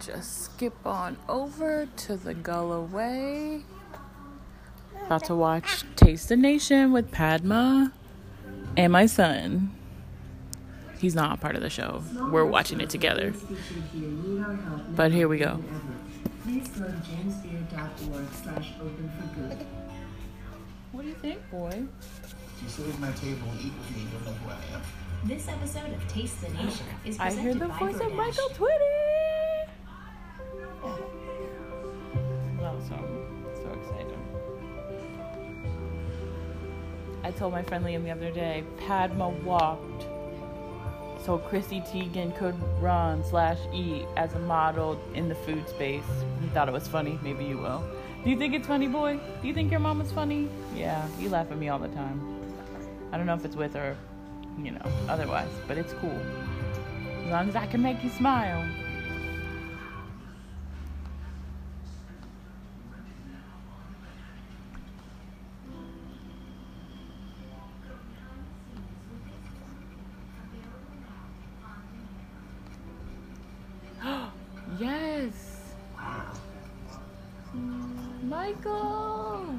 Let me just skip on over to the Gullah Way. About to watch Taste the Nation with Padma and my son. He's not a part of the show. We're watching it together. But here we go. Please go to jamesbeard.org slash open for good. What do you think, boy? You sit at my table and eat with me, you'll know who I am. This episode of Taste the Nation is presented I presented hear the by voice of Michael Twitty. Told my friend Liam the other day, Padma walked so Chrissy Teigen could run slash eat as a model in the food space. He thought it was funny. Maybe you will. Do you think it's funny, boy? Do you think your mom is funny? Yeah, you laugh at me all the time. I don't know if it's with or, you know, otherwise, but it's cool. As long as I can make you smile. Michael.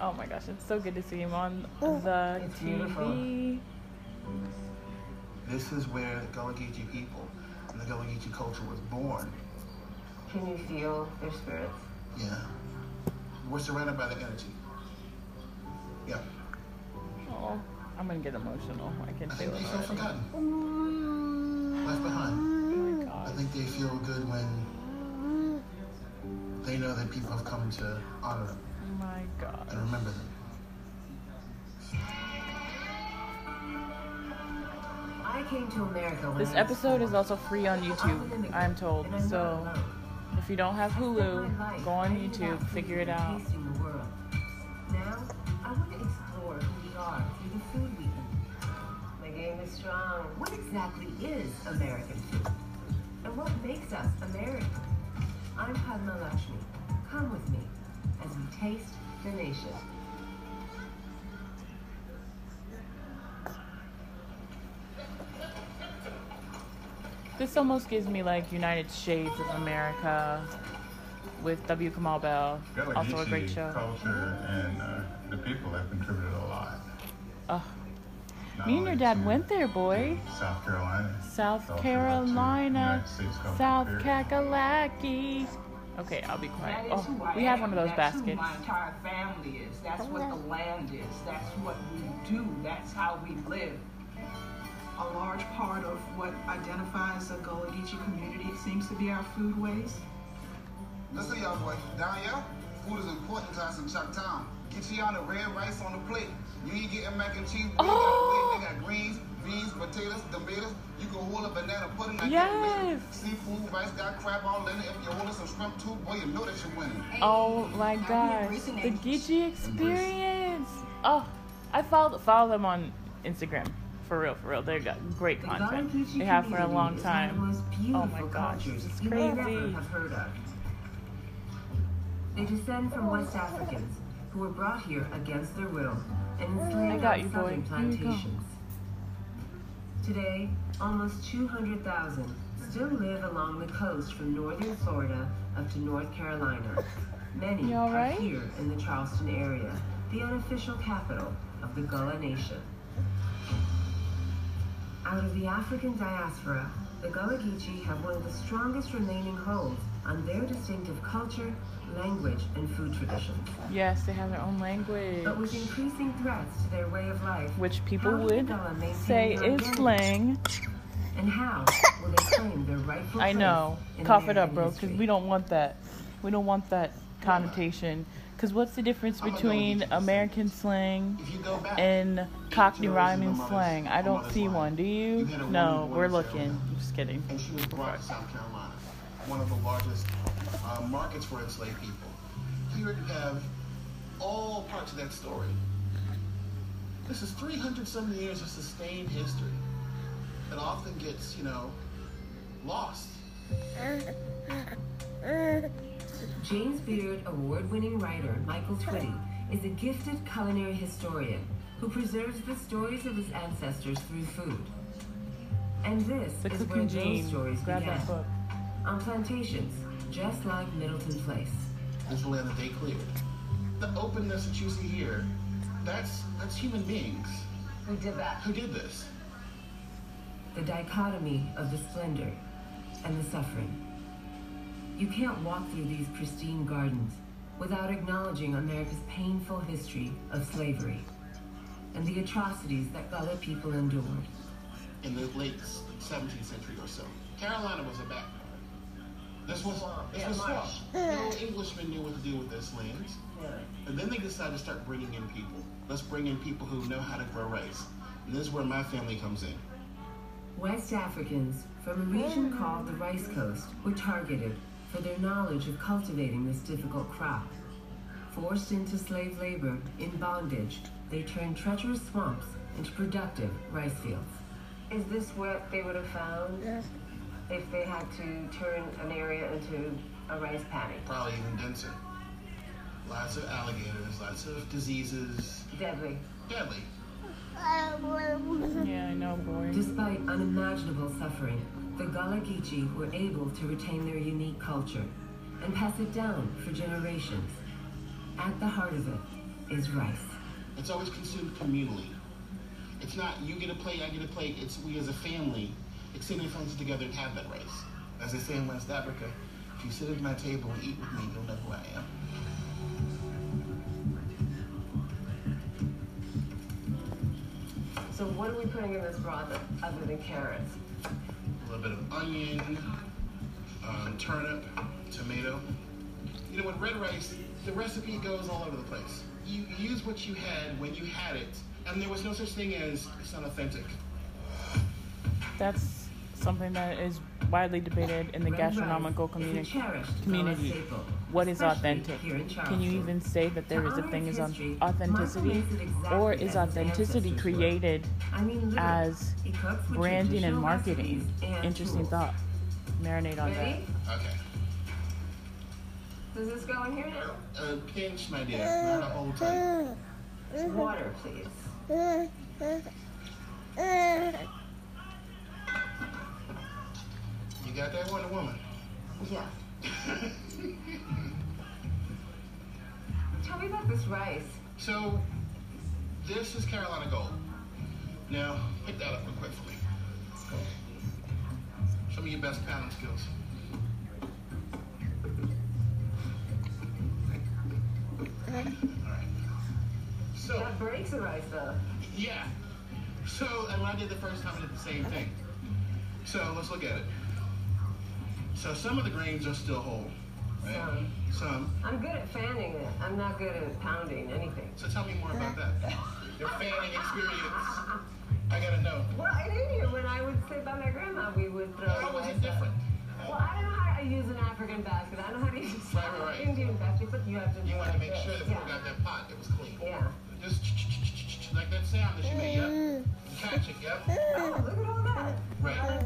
Oh my gosh, it's so good to see him on oh. the It's TV. This is where the Gullah Geechee people and the Gullah Geechee culture was born. Can you feel their spirits? Yeah. We're surrounded by the energy. Yeah. Oh, I'm gonna get emotional. I can I feel think it they feel already. forgotten. Left behind. Oh my I think they feel good when they know that people have come to honor them Oh my god. and remember them. I came to America when This I was episode is also free on YouTube, I'm told. I'm So if you don't have I spent my Hulu, life go on writing YouTube, figure it out. the world. Now, I want to explore who we are through the food we eat. The game is strong. What exactly is American food? And what makes us American? I'm Padma Lakshmi. Come with me as we taste the nation. This almost gives me like United Shades of America with W. Kamau Bell. Gullah Also a great show. Culture and uh, the people have contributed a lot. Ugh. Not Me and your dad went there, boy. South Carolina. South Carolina, United States Culture South period. Kakalaki. Okay, I'll be quiet. Oh, we have one of those That's who baskets. my entire family is. That's what the land is. That's what we do. That's how we live. A large part of what identifies the Gullah Geechee community seems to be our food foodways. Listen, y'all boy. Down here, food is important to us in Chucktown. Get you on the red rice on the plate. You ain't getting mac and cheese. We Oh. got, they got greens, beans, potatoes, tomatoes. You can hold a banana pudding. I Yes. get it. Seafood, rice, got crab all in it. If you're holding some shrimp too, boy, you know that you're winning. Oh my I'm gosh, the age. Geechee experience. Oh, I follow follow them on Instagram. For real, for real. They got great content. Geechee They have for a long is one of the time. Oh my gosh, cultures this is you may never crazy. have heard of. They descend from West Africans who were brought here against their will and enslaved I got on southern Here you go. plantations. Today, almost 200,000 still live along the coast from northern Florida up to North Carolina. Many are here in the Charleston area, the unofficial capital of the Gullah Nation. Out of the African diaspora, the Gullah Geechee have one of the strongest remaining holds on their distinctive culture, language, and food traditions. Yes, they have their own language, But with increasing threats to their way of life, which people how will the would say is slang. And how will they claim their rightful I know. in Cough it up, bro, because we don't want that. We don't want that connotation. Because what's the difference between American slang If you go back, and Cockney rhyming slang? I don't see line. one. Do you? You No, we're looking. Carolina. I'm just kidding. and she was brought to South Carolina, one of the largest uh, markets for enslaved people. Here you have all parts of that story. This is 300 some years of sustained history that often gets, you know, lost. James Beard award-winning writer Michael Twitty is a gifted culinary historian who preserves the stories of his ancestors through food. And this The is where Cooking those stories Grab began. that book. on plantations, just like Middleton Place. This is the land that they cleared. The openness that you see here, that's that's human beings Who did that? who did this. The dichotomy of the splendor and the suffering. You can't walk through these pristine gardens without acknowledging America's painful history of slavery and the atrocities that Gullah people endured. in the late 17th century or so. Carolina was a backwater. This was this was swamp. marsh. No Englishman knew what to do with this land. Yeah. And then they decided to start bringing in people. Let's bring in people who know how to grow rice. And this is where my family comes in. West Africans from a region called the Rice Coast were targeted for their knowledge of cultivating this difficult crop. Forced into slave labor in bondage, they turned treacherous swamps into productive rice fields. Is this what they would have found if they had to turn an area into a rice paddy? Probably even denser. Lots of alligators, lots of diseases. Deadly. Deadly. Yeah, I know, boy. Despite unimaginable suffering, the Gullah Geechee were able to retain their unique culture and pass it down for generations. At the heart of it is rice. It's always consumed communally. It's not you get a plate, I get a plate. It's we as a family extending friends together and have that rice. As they say in West Africa, if you sit at my table and eat with me, you'll know who I am. So what are we putting in this broth other than carrots? A little bit of onion, um, turnip, tomato. You know, with red rice, the recipe goes all over the place. You use what you had when you had it, and there was no such thing as it's not authentic. That's something that is widely debated in the gastronomical rice community. community. What is authentic? Can you even say that there is a thing as authenticity, Michael makes it exactly or is authenticity created I mean, literally, as he cooks with branding and marketing? Interesting thought. Marinate on Ready? Okay. Does this go in here now? A pinch, my dear, not a whole ton. Water, please. You got that Wonder Woman? Yeah. Tell me about this rice. So, this is Carolina Gold. Now, pick that up real quick for me. Show me your best pounding skills. All right. So, That breaks the rice, though. yeah. So, and when I did the first time, I did the same thing. So, let's look at it. So, some of the grains are still whole, right? Some. Some. I'm good at fanning it. I'm not good at pounding anything. So, tell me more about that. Your fanning experience. I gotta know. Well, I knew when I would sit by my grandma, we would throw. How was it different? Well, I don't know how to use an African basket. I know how to use Right, right, right. Indian basket, but you have to. You want to make this. sure that yeah. when you got that pot, it was clean. Yeah. Just like that sound that you made, yep. Catch it, yep. Oh, look at all that. Right,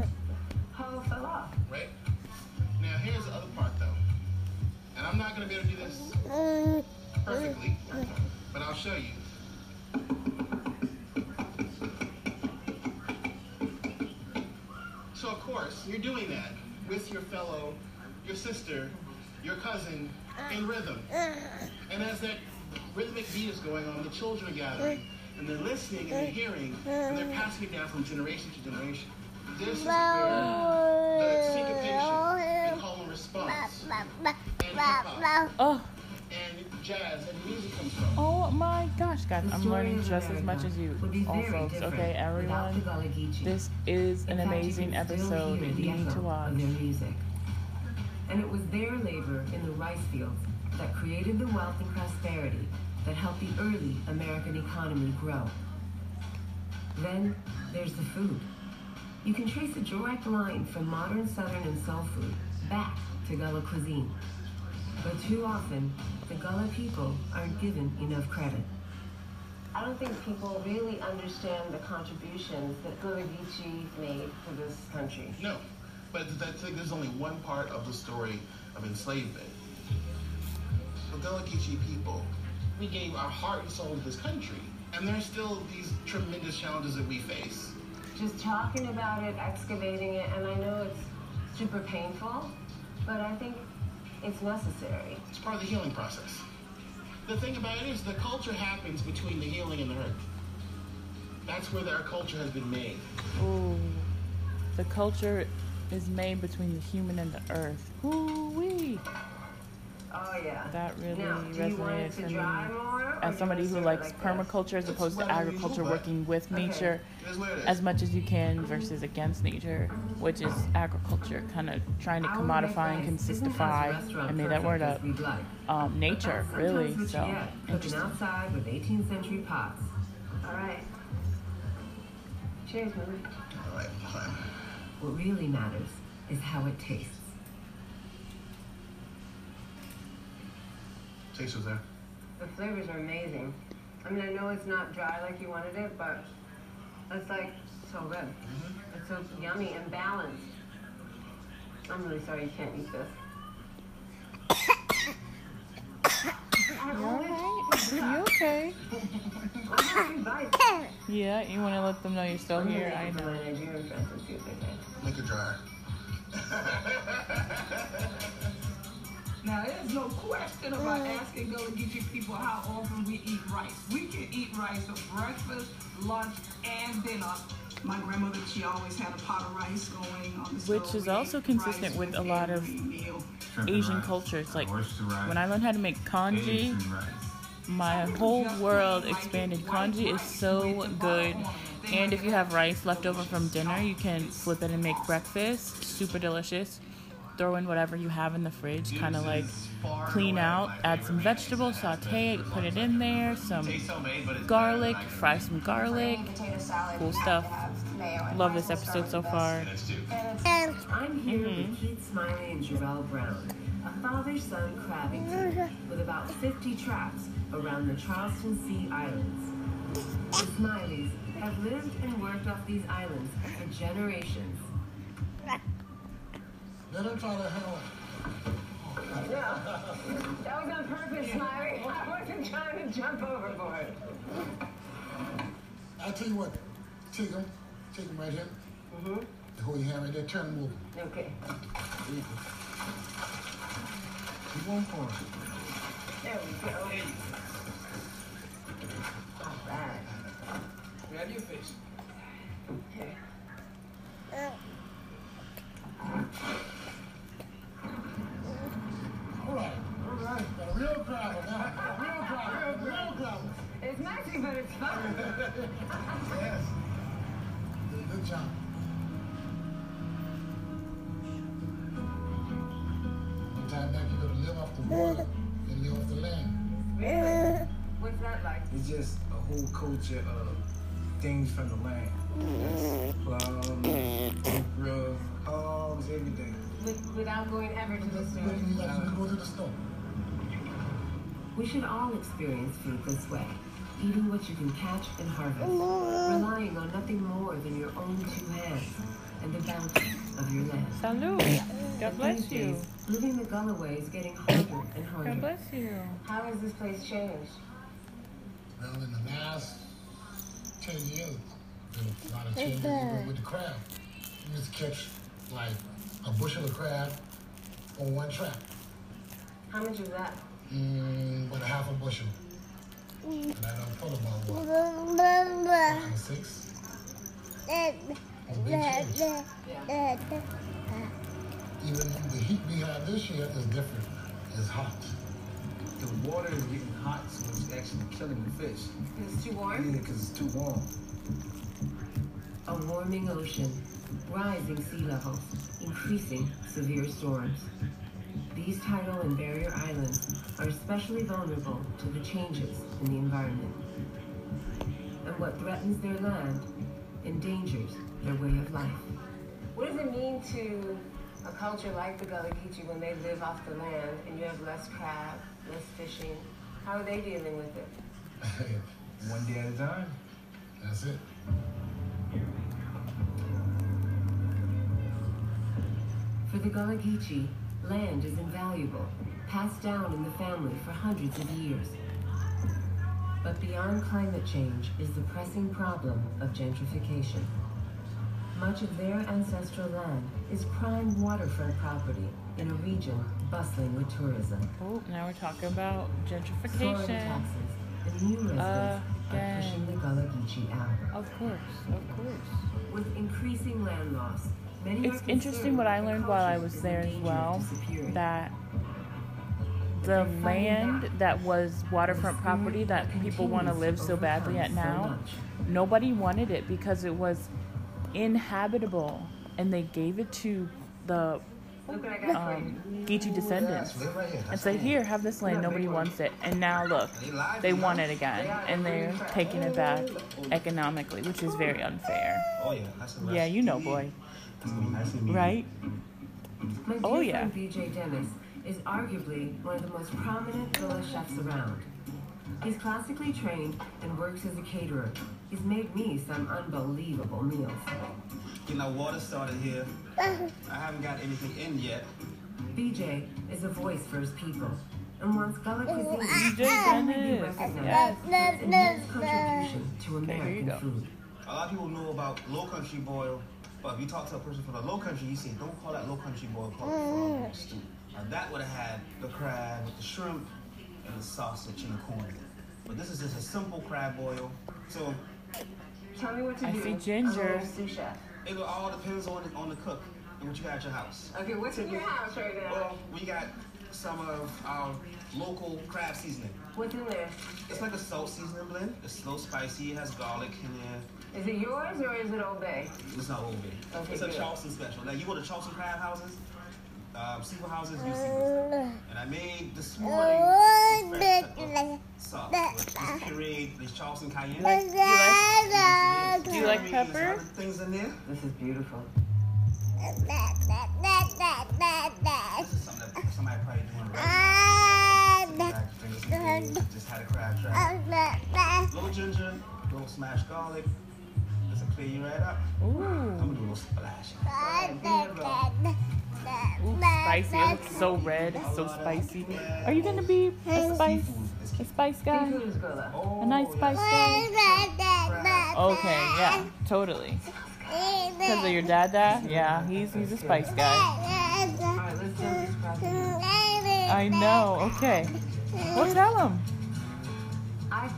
How fell off. right. Now here's the other part though. And I'm not gonna be able to do this perfectly, but I'll show you. So of course, you're doing that with your fellow, your sister, your cousin in rhythm. And as that rhythmic beat is going on, the children are gathering and they're listening and they're hearing and they're passing it down from generation to generation. This is where the syncopation Oh, and jazz and music comes from. oh my gosh, guys! I'm learning just as much as you, all folks. Okay, everyone. This is an amazing episode. hear You need to watch. Of music. And it was their labor in the rice fields that created the wealth and prosperity that helped the early American economy grow. Then there's the food. You can trace a direct line from modern Southern and soul food back to Gullah cuisine. But too often, the Gullah people aren't given enough credit. I don't think people really understand the contributions that Gullah Geechee made to this country. No, but that's like there's only one part of the story of enslavement. The Gullah Geechee people, we gave our heart and soul to this country, and there's still these tremendous challenges that we face. Just talking about it, excavating it, and I know it's super painful, but I think it's necessary. It's part of the healing process. The thing about it is the culture happens between the healing and the hurt. That's where our culture has been made. Ooh. The culture is made between the human and the earth. Ooh wee. Oh yeah. That really now, do you want it resonates to for me. dry more, or As somebody who likes serve it like this? permaculture as It's opposed to whether you agriculture, working with Okay. nature It is what it is. as much as you can versus against nature, which is agriculture, kind of trying to commodify and midnight isn't as consistify. I made that word up. as we'd like. Um, nature, really. So what you get, cooking interesting. outside with 18th century pots. All right. Cheers, Millie. All right, fine. What really matters is how it tastes. Taste was there. The flavors are amazing. I mean, I know it's not dry like you wanted it, but it's like so good. Mm-hmm. It's so yummy and balanced. I'm really sorry you can't eat this. You alright? You okay? I'm happy bites. Yeah, you want to let them know you're still I'm here? I eat it for know. my Nigerian friends and see if they can. Make it dry. Now, there's no question about mm. asking Gullah Geechee people how often we eat rice. We can eat rice for breakfast, lunch, and dinner. My grandmother, she always had a pot of rice going on the Which stove. is We also consistent rice with a lot of meal. Asian rice, cultures. Like when I learned how to make kanji, eggs and rice. my whole world expanded. Kanji is so good. And if you have rice left over from dinner, you can flip it and make breakfast. Super delicious. Throw in whatever you have in the fridge, kind of like clean out, add some vegetables, saute it, put it in there, some garlic, fry some garlic. Cool stuff. Love this episode so far. And I'm here with mm-hmm. Keith Smiley and Jarrell Brown, a father-son crabbing team with about 50 traps around the Charleston Sea Islands. The Smileys have lived and worked off these islands for generations. Let him try to help. That was on purpose, Smiley. I wasn't trying to jump overboard. I tell you what, take him, take him right here. Mm-hmm. Hold your hand right there, turn him over. Okay. There you go. Keep going for him. There we go. All right. Grab your fish. Okay. All water and live off the land. Really? What's that like? It's just a whole culture of things from the land. That's plum, okra, hogs, everything. With, without going ever to the store. you got to the store. We should all experience food this way, eating what you can catch and harvest, relying on nothing more than your own two hands and the bounty of your land. Salud. God bless you. days, living the Gullah way is getting harder and harder. God bless you. How has this place changed? Well, in the last 10 years, there's a lot of changes with- with the crab. You used to catch like a bushel of crab on one trap, How much is that? mm, about a half a bushel. And I don't pull about what? Five six? It's a big change. Yeah. Even the heat we have this year is different. It's hot. The water is getting hot, so it's actually killing the fish. It's too Yeah, warm? because it's too warm. A warming ocean, rising sea levels, increasing severe storms. These tidal and barrier islands are especially vulnerable to the changes in the environment. And what threatens their land endangers their way of life. What does it mean to a culture like the Gullah Geechee when they live off the land and you have less crab, less fishing? How are they dealing with it? One day at a time. That's it. For the Gullah Geechee, land is invaluable, passed down in the family for hundreds of years. But beyond climate change is the pressing problem of gentrification. Much of their ancestral land is prime waterfront property in a region bustling with tourism. Oh, now we're talking about gentrification. taxes and new residents are pushing the Gullah Geechee out. Of course, of course. With increasing land loss, many It's interesting what I learned while I was there as well that the land that was waterfront property that people want to live so badly at now, nobody wanted it because it was inhabitable and they gave it to the Look what I got for um. Geechee descendants Live right here. and say, here, have this land. Nobody wants it. And now look, They live, they you want it again and they're taking it back economically, which is very unfair. Oh yeah, that's the Yeah, you know, boy. It's gonna be nice and meaty. Right? Oh, yeah. BJ Dennis is arguably one of the most prominent Gullah chefs around. He's classically trained and works as a caterer. He's made me some unbelievable meals. Getting our water started here. I haven't got anything in yet. BJ is a voice for his people and wants Gullah cuisine BJ to only be ah. recognized yes. for its immense contribution to American food. A lot of people know about low country boil, but if you talk to a person from the low country, you say, don't call that low country boil, call it frog stew. Mm. Now that would have had the crab with the shrimp and the sausage and the corn. But this is just a simple crab boil. So Tell me what to I do. see I'm a ginger. Oh, sous chef. it all depends on the, on the cook and what you got at your house. Okay, what's in your house right now? Well, we got some of our local crab seasoning. What's in there? It's like a salt seasoning blend. It's slow spicy. It has garlic in there. Is it yours or is it Old Bay? It's not Old Bay. Okay, it's a good. Charleston special. Like you go to Charleston crab houses, um, seafood houses, you see this. And I made this morning some fresh pepper sauce with this pureed, this Charleston cayenne. You like, you like, do you like pepper? Things in there. This is beautiful. This is something that somebody probably doing right. Back fingers and days, Just had a crab trap. Little ginger, little smashed garlic. This will clear you right up. I'm gonna do a little splash. Ooh, spicy. It looks so red. It's so spicy. Are you gonna be a spice, a spice guy? Seafood is Gullah. A nice spice guy? Okay, yeah, totally. Because of your dad, dad? Yeah, he's he's a spice guy. All right, let's do this crab meat. I know. Okay. Well, tell him.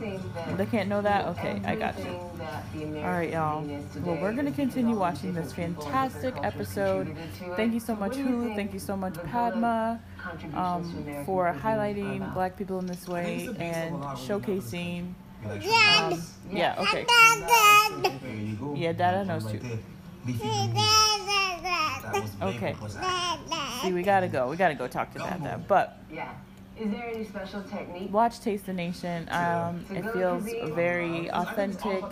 I think that They can't know that. Okay, I got you. everything that the American All right, y'all. Well, we're gonna continue watching this different people and fantastic episode. contributed to it. Thank you so much, What you Hulu. Thank you so much, Padma, Gullah contributions to um, for highlighting about? Black people in this way It's the base of and a lot of showcasing. Like, Um, yeah. Okay. there you go. Yeah, Dada knows too. there. Beefy, beefy. That was bacon Okay. See, we gotta go. We gotta go talk to Dad. Dad. But Yeah. Is there any special technique? watch Taste the Nation. Um, it feels very authentic.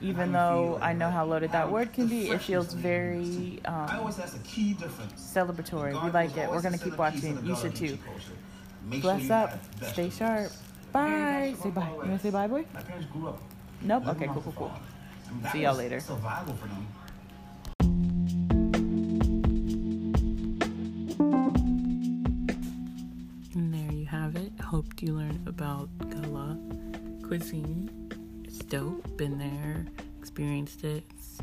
Even though I know how loaded that word can be, it feels very um, always that's a key difference. celebratory. We like it. We're gonna keep watching. You should too. Bless up. Stay sharp. Bye. Say bye. You wanna say bye, boy? My parents grew up. Nope. Okay. Cool. Cool. Cool. farm. And that See y'all was later. Hoped you learned about Gullah cuisine. It's dope. Been there, experienced it. It's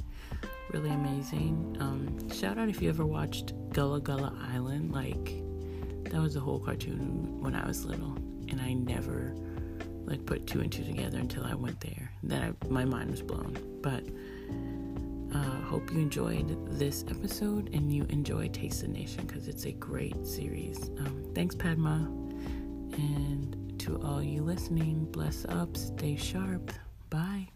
really amazing. Um, shout out if you ever watched Gullah Gullah Island. Like that was a whole cartoon when I was little, and I never like put two and two together until I went there. Then I, my mind was blown. But uh, hope you enjoyed this episode and you enjoy Taste the Nation because it's a great series. Um, thanks, Padma. And to all you listening, bless up, stay sharp. Bye.